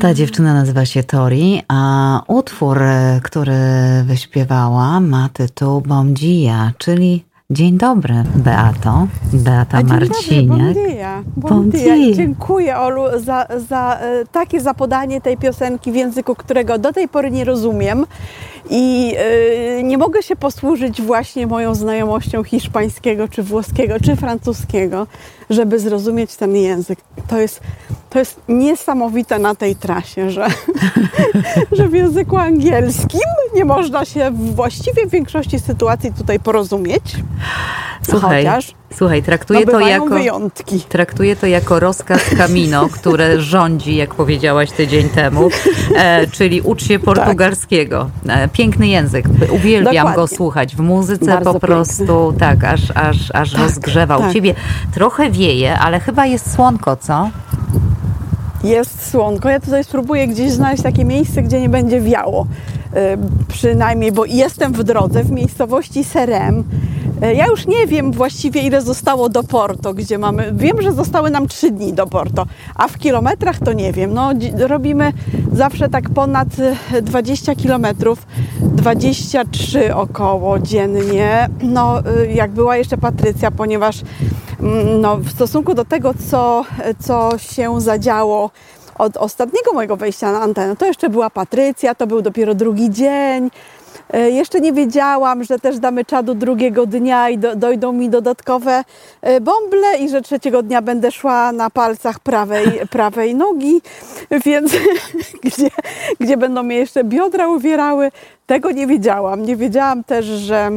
Ta dziewczyna nazywa się Tori, a utwór, e, który wyśpiewała ma tytuł Bomdzija, czyli Dzień dobry, Beato. Beata A Marciniak. Dobry, bon dia. Bon Bon dia. dia. Dziękuję Olu za, za e, takie zapodanie tej piosenki w języku, którego do tej pory nie rozumiem i e, nie mogę się posłużyć właśnie moją znajomością hiszpańskiego, czy włoskiego, czy francuskiego, żeby zrozumieć ten język. To jest, to jest niesamowite na tej trasie, że, że w języku angielskim nie można się właściwie w większości sytuacji tutaj porozumieć. Słuchaj, Chociaż słuchaj, traktuję to jako... wyjątki. Traktuję to jako rozkaz Camino, które rządzi, jak powiedziałaś tydzień temu, e, czyli ucz się portugalskiego. E, piękny język, uwielbiam go Dokładnie. słuchać. W muzyce Bardzo po prostu tak, aż, aż, aż rozgrzewał. tak. Ciebie trochę wieje, ale chyba jest słonko, co? Jest słonko. Ja tutaj spróbuję gdzieś znaleźć takie miejsce, gdzie nie będzie wiało. E, Przynajmniej, bo jestem w drodze w miejscowości Serem. E, Ja już nie wiem właściwie ile zostało do Porto, gdzie mamy. Wiem, że zostały nam trzy dni do Porto, a w kilometrach to nie wiem. No, robimy zawsze tak ponad e, 20 kilometrów, 23 około dziennie. No, jak była jeszcze Patrycja, ponieważ mm, no, w stosunku do tego, co, co się zadziało od ostatniego mojego wejścia na antenę, to jeszcze była Patrycja, to był dopiero drugi dzień. E, Jeszcze nie wiedziałam, że też damy czadu drugiego dnia i do, dojdą mi dodatkowe e, bąble i że trzeciego dnia będę szła na palcach prawej, prawej nogi, więc gdzie, gdzie będą mnie jeszcze biodra uwierały, tego nie wiedziałam. Nie wiedziałam też, że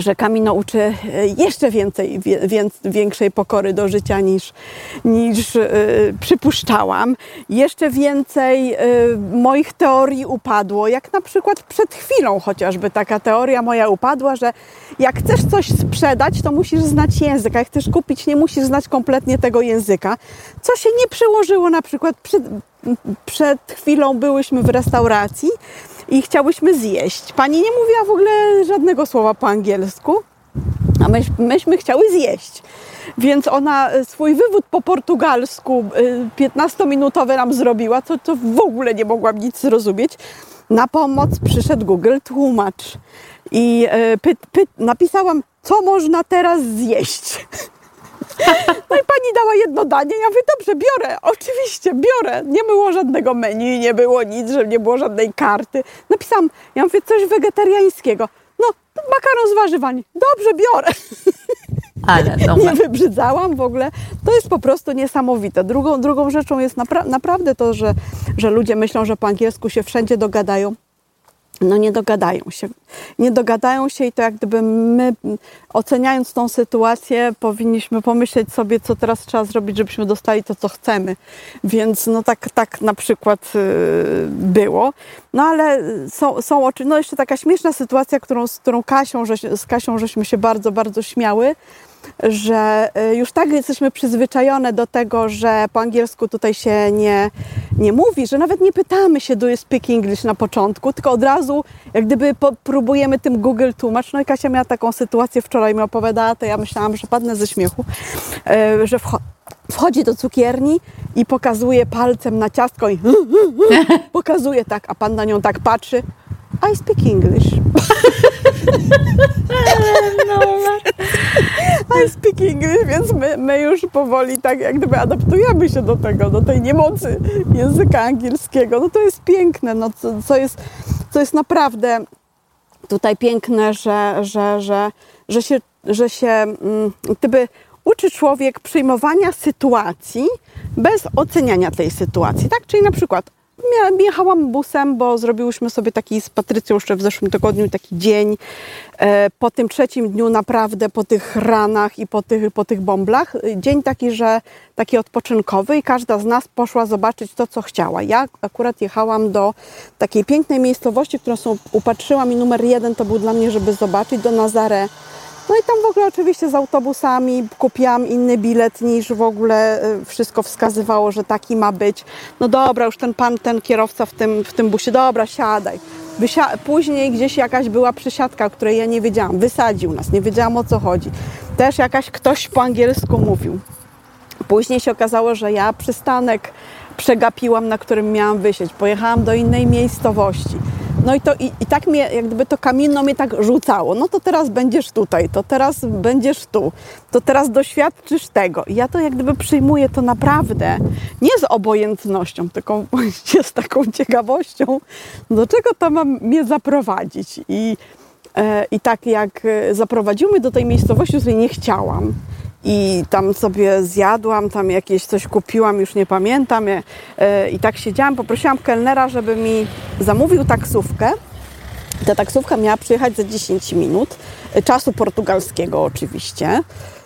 że Kamino uczy e, jeszcze więcej, więc, większej pokory do życia niż, niż e, przypuszczałam. Jeszcze więcej e, moich teorii upadło, jak na przykład przed chwilą chociażby taka teoria moja upadła, że jak chcesz coś sprzedać, to musisz znać język, jak chcesz kupić, nie musisz znać kompletnie tego języka, co się nie przełożyło na przykład przed, przed chwilą byłyśmy w restauracji i chciałyśmy zjeść. Pani nie mówiła w ogóle żadnego słowa po angielsku, a myś, myśmy chciały zjeść. Więc ona e, swój wywód po portugalsku e, 15-minutowy nam zrobiła, co, co w ogóle nie mogłam nic zrozumieć. Na pomoc przyszedł Google Tłumacz i e, py, py, napisałam, co można teraz zjeść. No i pani dała jedno danie. Ja mówię, dobrze, biorę, oczywiście, biorę. Nie było żadnego menu, nie było nic, że nie było żadnej karty. Napisałam, ja mówię, coś wegetariańskiego. No, makaron z warzywami. Dobrze, biorę. Ale no, Nie wybrzydzałam w ogóle. To jest po prostu niesamowite. Drugą, drugą rzeczą jest napra- naprawdę to, że, że ludzie myślą, że po angielsku się wszędzie dogadają. No nie dogadają się. Nie dogadają się i to jak gdyby my oceniając tą sytuację powinniśmy pomyśleć sobie, co teraz trzeba zrobić, żebyśmy dostali to, co chcemy. Więc no tak, tak na przykład yy, było. No ale są, są oczy, no jeszcze taka śmieszna sytuacja, którą, z którą Kasią, że, z Kasią żeśmy się bardzo, bardzo śmiały, że y, już tak jesteśmy przyzwyczajone do tego, że po angielsku tutaj się nie, nie mówi, że nawet nie pytamy się do you speak English na początku, tylko od razu jak gdyby próbujemy tym Google tłumacz. No i Kasia miała taką sytuację, wczoraj mi opowiadała, to ja myślałam, że padnę ze śmiechu, y, że wcho- wchodzi do cukierni i pokazuje palcem na ciastko i pokazuje tak, a pan na nią tak patrzy. I speak English. I speak English, więc my, my już powoli tak jak gdyby adaptujemy się do tego, do tej niemocy języka angielskiego. No to jest piękne, no co, co, jest, co jest naprawdę tutaj piękne, że, że, że, że się, że się mm, gdyby uczy człowiek przyjmowania sytuacji bez oceniania tej sytuacji, tak? Czyli na przykład jechałam busem, bo zrobiłyśmy sobie taki z Patrycją jeszcze w zeszłym tygodniu taki dzień. E, Po tym trzecim dniu naprawdę, po tych ranach i po tych, po tych bąblach, e, dzień taki, że taki odpoczynkowy i każda z nas poszła zobaczyć to, co chciała. Ja akurat jechałam do takiej pięknej miejscowości, którą upatrzyłam i numer jeden to był dla mnie, żeby zobaczyć, do Nazare. No i tam w ogóle oczywiście z autobusami kupiłam inny bilet niż w ogóle y, wszystko wskazywało, że taki ma być. No dobra, już ten pan, ten kierowca w tym, w tym busie, dobra, siadaj. Wysia- Później gdzieś jakaś była przysiadka, której ja nie wiedziałam. Wysadził nas, nie wiedziałam o co chodzi. Też jakaś ktoś po angielsku mówił. Później się okazało, że ja przystanek przegapiłam, na którym miałam wysieć. Pojechałam do innej miejscowości. No i to i, i tak mnie, jak gdyby to kamienno mnie tak rzucało. No to teraz będziesz tutaj, to teraz będziesz tu, to teraz doświadczysz tego. I ja to jak gdyby przyjmuję to naprawdę nie z obojętnością, tylko właśnie z taką ciekawością, do czego to ma mnie zaprowadzić. I, e, i tak jak zaprowadził mnie do tej miejscowości, której nie chciałam, i tam sobie zjadłam, tam jakieś coś kupiłam, już nie pamiętam. E, I tak siedziałam, poprosiłam kelnera, żeby mi zamówił taksówkę. Ta taksówka miała przyjechać za 10 minut, e, czasu portugalskiego oczywiście.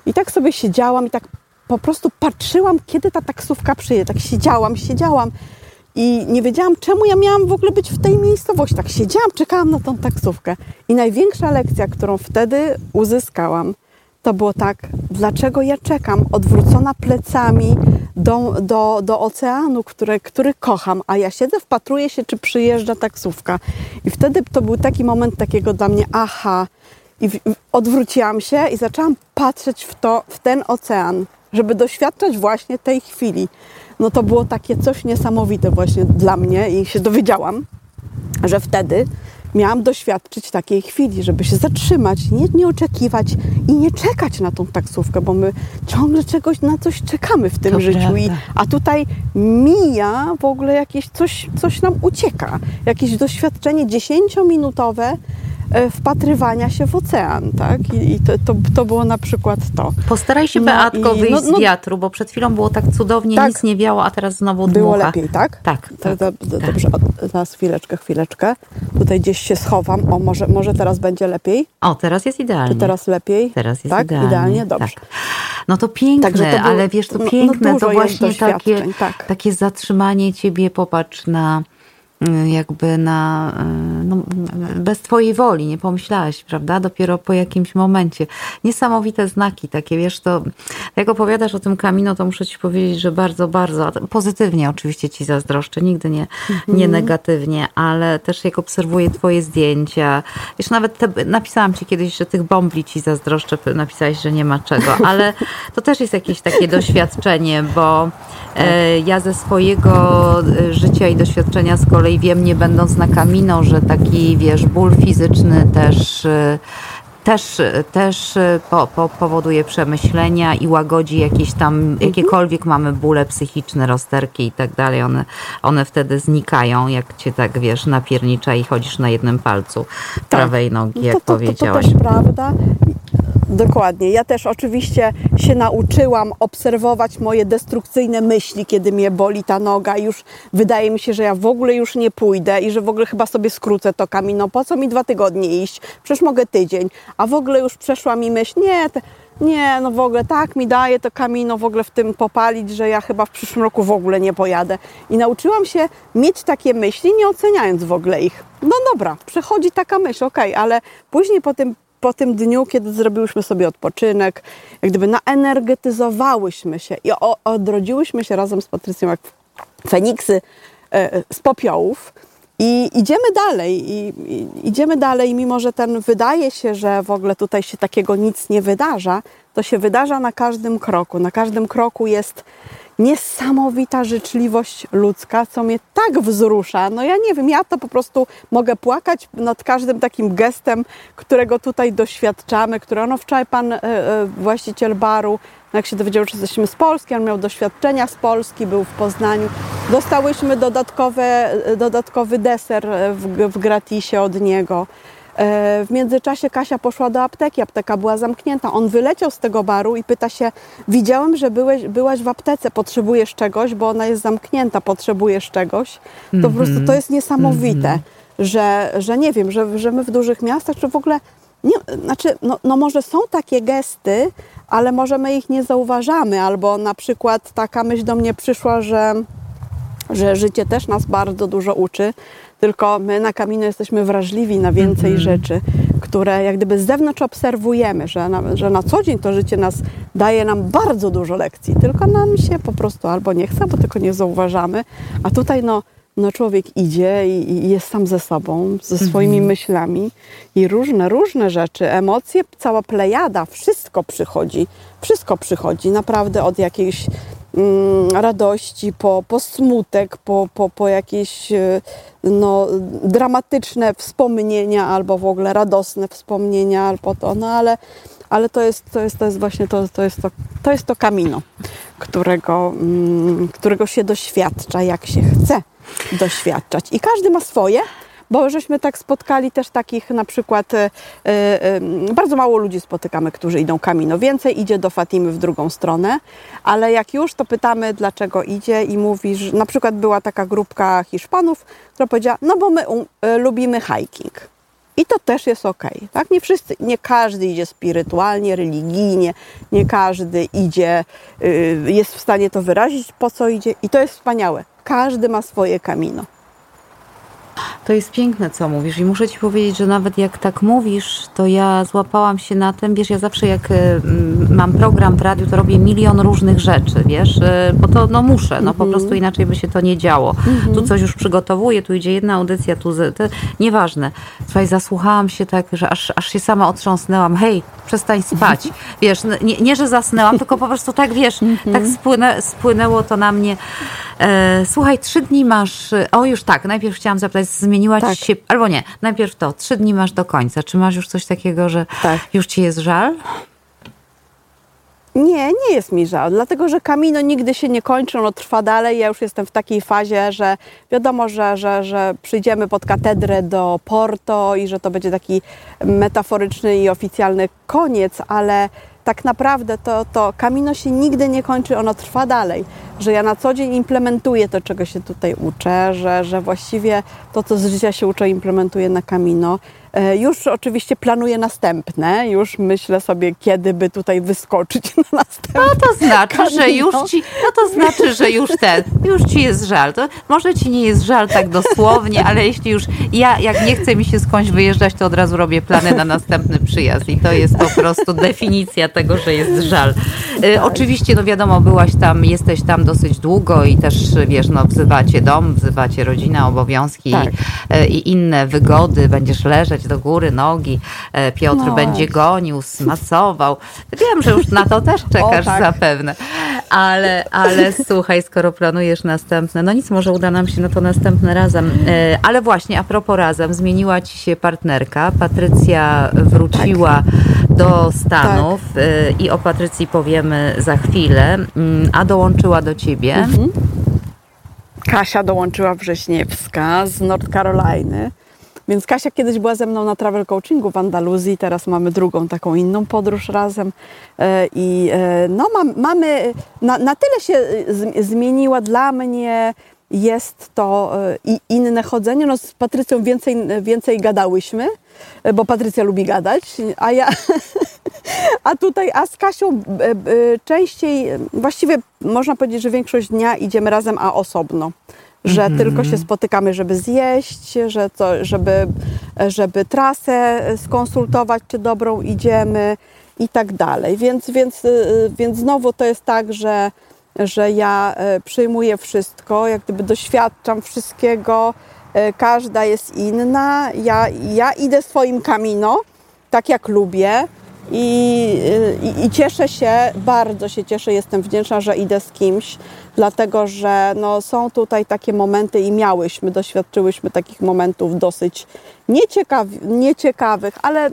I tak sobie siedziałam i tak po prostu patrzyłam, kiedy ta taksówka przyjedzie. Tak siedziałam, siedziałam i nie wiedziałam, czemu ja miałam w ogóle być w tej miejscowości. Tak siedziałam, czekałam na tą taksówkę. I największa lekcja, którą wtedy uzyskałam, to było tak, dlaczego ja czekam odwrócona plecami do, do, do oceanu, który, który kocham, a ja siedzę, wpatruję się, czy przyjeżdża taksówka. I wtedy to był taki moment takiego dla mnie aha. I w, odwróciłam się i zaczęłam patrzeć w, to, w ten ocean, żeby doświadczać właśnie tej chwili. No to było takie coś niesamowite właśnie dla mnie i się dowiedziałam, że wtedy miałam doświadczyć takiej chwili, żeby się zatrzymać, nie, nie oczekiwać i nie czekać na tą taksówkę, bo my ciągle czegoś na coś czekamy w tym To życiu. I, a tutaj mija w ogóle jakieś coś, coś nam ucieka. Jakieś doświadczenie dziesięciominutowe e, wpatrywania się w ocean, tak? I, i to, to, to było na przykład to. Postaraj się, No Beatko, i- wyjść no- no- z wiatru, bo przed chwilą było tak cudownie, Tak. nic nie wiało, a teraz znowu dmucha. Było lepiej, tak? Tak, tak, tak. Dobrze, o, zaraz chwileczkę, chwileczkę. Tutaj gdzieś się schowam. O, może, może teraz będzie lepiej? O, teraz jest idealnie. Czy teraz lepiej? Teraz jest tak? idealnie. Dobrze. Tak. No to piękne, to było- ale wiesz, to no- no piękne, to właśnie takie, tak. takie zatrzymanie ciebie, popatrz na jakby na, y, no, bez twojej woli, nie pomyślałaś, prawda? Dopiero po jakimś momencie. Niesamowite znaki takie, wiesz, to jak opowiadasz o tym Kamino, to muszę ci powiedzieć, że bardzo, bardzo, pozytywnie oczywiście ci zazdroszczę, nigdy nie, Mhm. nie negatywnie, ale też jak obserwuję twoje zdjęcia, wiesz, nawet te, napisałam ci kiedyś, że tych bombli ci zazdroszczę, napisałeś, że nie ma czego, ale to też jest jakieś takie doświadczenie, bo e, ja ze swojego e, życia i doświadczenia z kolei wiem, nie będąc na Kamino, że taki, wiesz, ból fizyczny też e, też, też e, po, po, powoduje przemyślenia i łagodzi jakieś tam, jakiekolwiek mamy bóle psychiczne, rozterki i tak dalej, one, one wtedy znikają, jak cię tak, wiesz, napiernicza i chodzisz na jednym palcu prawej nogi, jak No to, to, to, powiedziałaś. to też prawda. Dokładnie. Ja też oczywiście się nauczyłam obserwować moje destrukcyjne myśli, kiedy mnie boli ta noga. Już wydaje mi się, że ja w ogóle już nie pójdę i że w ogóle chyba sobie skrócę to kamino. Po co mi dwa tygodnie iść? Przecież mogę tydzień. A w ogóle już przeszła mi myśl, nie, te, nie, no w ogóle tak mi daje to kamino w ogóle w tym popalić, że ja chyba w przyszłym roku w ogóle nie pojadę. I nauczyłam się mieć takie myśli, nie oceniając w ogóle ich. No dobra, przechodzi taka myśl, okej, ale później po tym po tym dniu, kiedy zrobiłyśmy sobie odpoczynek, jak gdyby naenergetyzowałyśmy się i odrodziłyśmy się razem z Patrycją jak Feniksy e, z popiołów. I idziemy dalej, i, i idziemy dalej, mimo że ten wydaje się, że w ogóle tutaj się takiego nic nie wydarza, to się wydarza na każdym kroku. Na każdym kroku jest niesamowita życzliwość ludzka, co mnie tak wzrusza. No ja nie wiem, ja to po prostu mogę płakać nad każdym takim gestem, którego tutaj doświadczamy, które no wczoraj pan e, e, właściciel baru, no jak się dowiedział, że jesteśmy z Polski, on miał doświadczenia z Polski, był w Poznaniu. Dostałyśmy dodatkowe, e, dodatkowy deser w, w gratisie od niego. E, W międzyczasie Kasia poszła do apteki, apteka była zamknięta. On wyleciał z tego baru i pyta się: Widziałem, że byłeś, byłaś w aptece, potrzebujesz czegoś, bo ona jest zamknięta, potrzebujesz czegoś. To po prostu to jest niesamowite, że, że nie wiem, że, że my w dużych miastach, czy w ogóle. Nie, znaczy, no, no może są takie gesty, ale może my ich nie zauważamy, albo na przykład taka myśl do mnie przyszła, że że życie też nas bardzo dużo uczy, tylko my na Kamino jesteśmy wrażliwi na więcej rzeczy, które jak gdyby z zewnątrz obserwujemy, że na, że na co dzień to życie nas daje nam bardzo dużo lekcji, tylko nam się po prostu albo nie chce, bo tylko nie zauważamy, a tutaj no, no człowiek idzie i, i jest sam ze sobą, ze swoimi myślami i różne, różne rzeczy, emocje, cała plejada, wszystko przychodzi, wszystko przychodzi, naprawdę od jakiejś radości, po, po smutek, po, po, po jakieś e, no, dramatyczne wspomnienia albo w ogóle radosne wspomnienia, albo to, no ale, ale to, jest, to, jest, to jest właśnie to, to, jest to, to jest to kamino, którego, mm, którego się doświadcza, jak się chce doświadczać. I każdy ma swoje, bo żeśmy tak spotkali też takich na przykład, e, e, bardzo mało ludzi spotykamy, którzy idą kamino. Więcej idzie do Fatimy w drugą stronę, ale jak już, to pytamy, dlaczego idzie i mówi, że na przykład była taka grupka Hiszpanów, która powiedziała, no bo my e, lubimy hiking. I to też jest ok. Tak? Nie wszyscy, nie każdy idzie spirytualnie, religijnie, nie każdy idzie, jest w stanie to wyrazić, po co idzie. I to jest wspaniałe. Każdy ma swoje kamino. To jest piękne, co mówisz i muszę Ci powiedzieć, że nawet jak tak mówisz, to ja złapałam się na tym, wiesz, ja zawsze jak y, mam program w radiu, to robię milion różnych rzeczy, wiesz, y, bo to no muszę, no po Mhm. prostu inaczej by się to nie działo. Tu coś już przygotowuję, tu idzie jedna audycja, tu z, to, nieważne. Słuchaj, zasłuchałam się tak, że aż, aż się sama otrząsnęłam, hej, przestań spać, wiesz, n- nie, nie że zasnęłam, tylko po prostu tak, wiesz, Mhm. tak spłynę, spłynęło to na mnie. E, słuchaj, trzy dni masz, o już tak, najpierw chciałam zapytać, zmieniła Tak. ci się, albo nie, najpierw to, trzy dni masz do końca. Czy masz już coś takiego, że Tak. już ci jest żal? Nie, nie jest mi żal, dlatego że kamino nigdy się nie kończy, ono trwa dalej. Ja już jestem w takiej fazie, że wiadomo, że, że, że przyjdziemy pod katedrę do Porto i że to będzie taki metaforyczny i oficjalny koniec, ale tak naprawdę to, to kamino się nigdy nie kończy, ono trwa dalej. Że ja na co dzień implementuję to, czego się tutaj uczę, że, że właściwie to, co z życia się uczę, implementuję na kamino. E, Już oczywiście planuję następne, już myślę sobie, kiedy by tutaj wyskoczyć na następne. No to znaczy, że już ci, no to znaczy, że już ten, już ci jest żal. To może ci nie jest żal tak dosłownie, ale jeśli już ja, jak nie chce mi się skądś wyjeżdżać, to od razu robię plany na następny przyjazd i to jest po prostu definicja tego, że jest żal. E, Oczywiście, no wiadomo, byłaś tam, jesteś tam dosyć długo i też, wiesz, no wzywacie dom, wzywacie rodzinę, obowiązki Tak. e, i inne wygody, będziesz leżeć do góry, nogi, e, Piotr No. będzie gonił, smasował. Wiem, że już na to też czekasz tak. zapewne. Ale, ale słuchaj, skoro planujesz następne, no nic, może uda nam się na to następne razem. E, Ale właśnie, a propos razem, zmieniła ci się partnerka. Patrycja wróciła do Stanów e, i o Patrycji powiemy za chwilę, Mm, a dołączyła do ciebie. Kasia dołączyła Wrześniewska z North Caroliny. Więc Kasia kiedyś była ze mną na travel coachingu w Andaluzji, teraz mamy drugą taką inną podróż razem. E, I e, no, mam, mamy, na, na tyle się e, zmieniła dla mnie, jest to i inne chodzenie. No, z Patrycją więcej, więcej gadałyśmy, bo Patrycja lubi gadać, a ja, a tutaj, a z Kasią częściej, właściwie można powiedzieć, że większość dnia idziemy razem, a osobno. Że tylko się spotykamy, żeby zjeść, że to, żeby, żeby trasę skonsultować, czy dobrą idziemy i tak dalej. Więc, więc, y, więc znowu to jest tak, że, że ja e, przyjmuję wszystko, jak gdyby doświadczam wszystkiego, e, każda jest inna. Ja, ja idę swoim kamino, tak jak lubię. I, i, I cieszę się, bardzo się cieszę, jestem wdzięczna, że idę z kimś, dlatego że no, są tutaj takie momenty i miałyśmy, doświadczyłyśmy takich momentów dosyć nieciekaw, nieciekawych, ale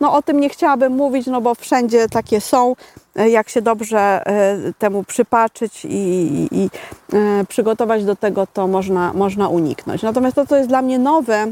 no, o tym nie chciałabym mówić, no bo wszędzie takie są. Jak się dobrze e, temu przypatrzyć i, i, e, przygotować do tego, to można, można uniknąć. Natomiast to, co jest dla mnie nowe,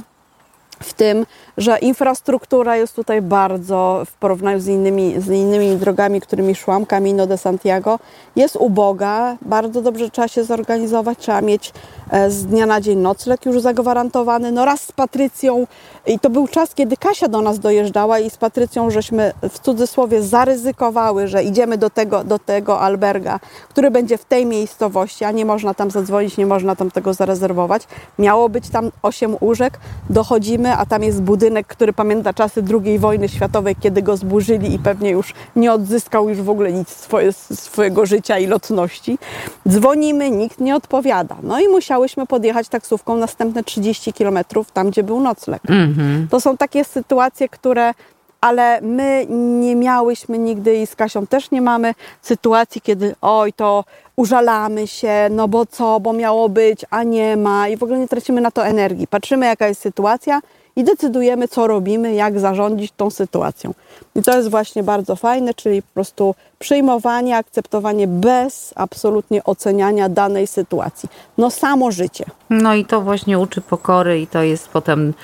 w tym, że infrastruktura jest tutaj bardzo, w porównaniu z innymi, z innymi drogami, którymi szłam, Camino de Santiago, jest uboga, bardzo dobrze trzeba się zorganizować, trzeba mieć e, z dnia na dzień nocleg już zagwarantowany. No raz z Patrycją, i to był czas, kiedy Kasia do nas dojeżdżała i z Patrycją żeśmy w cudzysłowie zaryzykowały, że idziemy do tego, do tego alberga, który będzie w tej miejscowości, a nie można tam zadzwonić, nie można tam tego zarezerwować. Miało być tam 8 łóżek, dochodzimy, a tam jest budynek, który pamięta czasy II wojny światowej, kiedy go zburzyli i pewnie już nie odzyskał już w ogóle nic swoje, swojego życia i lotności. Dzwonimy, nikt nie odpowiada. No i musiałyśmy podjechać taksówką następne 30 kilometrów tam, gdzie był nocleg. Mhm. To są takie sytuacje, które ale my nie miałyśmy nigdy i z Kasią też nie mamy sytuacji, kiedy oj, to użalamy się, no bo co, bo miało być, a nie ma i w ogóle nie tracimy na to energii. Patrzymy, jaka jest sytuacja i decydujemy, co robimy, jak zarządzić tą sytuacją. I to jest właśnie bardzo fajne, czyli po prostu przyjmowanie, akceptowanie bez absolutnie oceniania danej sytuacji. No samo życie. No i to właśnie uczy pokory i to jest potem,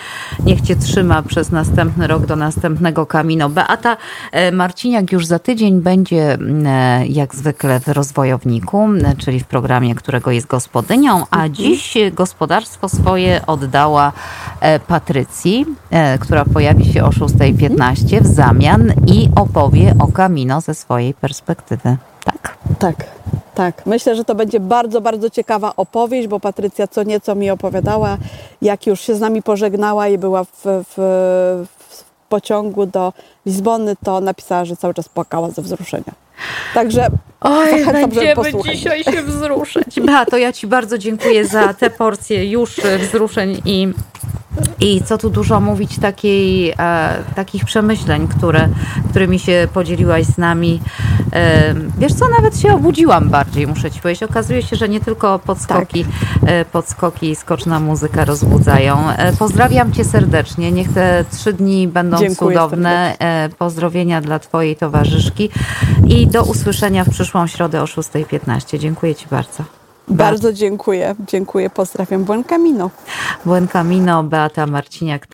niech Cię trzyma przez następny rok do następnego Kamino. Beata e, Marciniak już za tydzień będzie mm, e, jak zwykle w rozwojowniku, m, czyli w programie, którego jest gospodynią, a dziś gospodarstwo swoje oddała e, Patrycji, e, która pojawi się o 6.15 w zamian i opowie o Kamino ze swojej perspektywy. Tak. Tak, tak. Myślę, że to będzie bardzo, bardzo ciekawa opowieść, bo Patrycja co nieco mi opowiadała, jak już się z nami pożegnała i była w, w, w pociągu do Lizbony, to napisała, że cały czas płakała ze wzruszenia. Także zachęcam, żeby posłuchać. się wzruszać. Beato, ja Ci bardzo dziękuję za tę porcję już wzruszeń i, i co tu dużo mówić, takiej, e, takich przemyśleń, które, którymi się podzieliłaś z nami. Wiesz co, nawet się obudziłam bardziej, muszę Ci powiedzieć. Okazuje się, że nie tylko podskoki, e, podskoki i skoczna muzyka rozbudzają. E, pozdrawiam Cię serdecznie. Niech te trzy dni będą Dziękuję cudowne. E, Pozdrowienia dla Twojej towarzyszki i do usłyszenia w przyszłą środę o 6.15. Dziękuję Ci bardzo. Bardzo dziękuję. Dziękuję, pozdrawiam. Buen camino. Buen Camino, Beata Marciniak.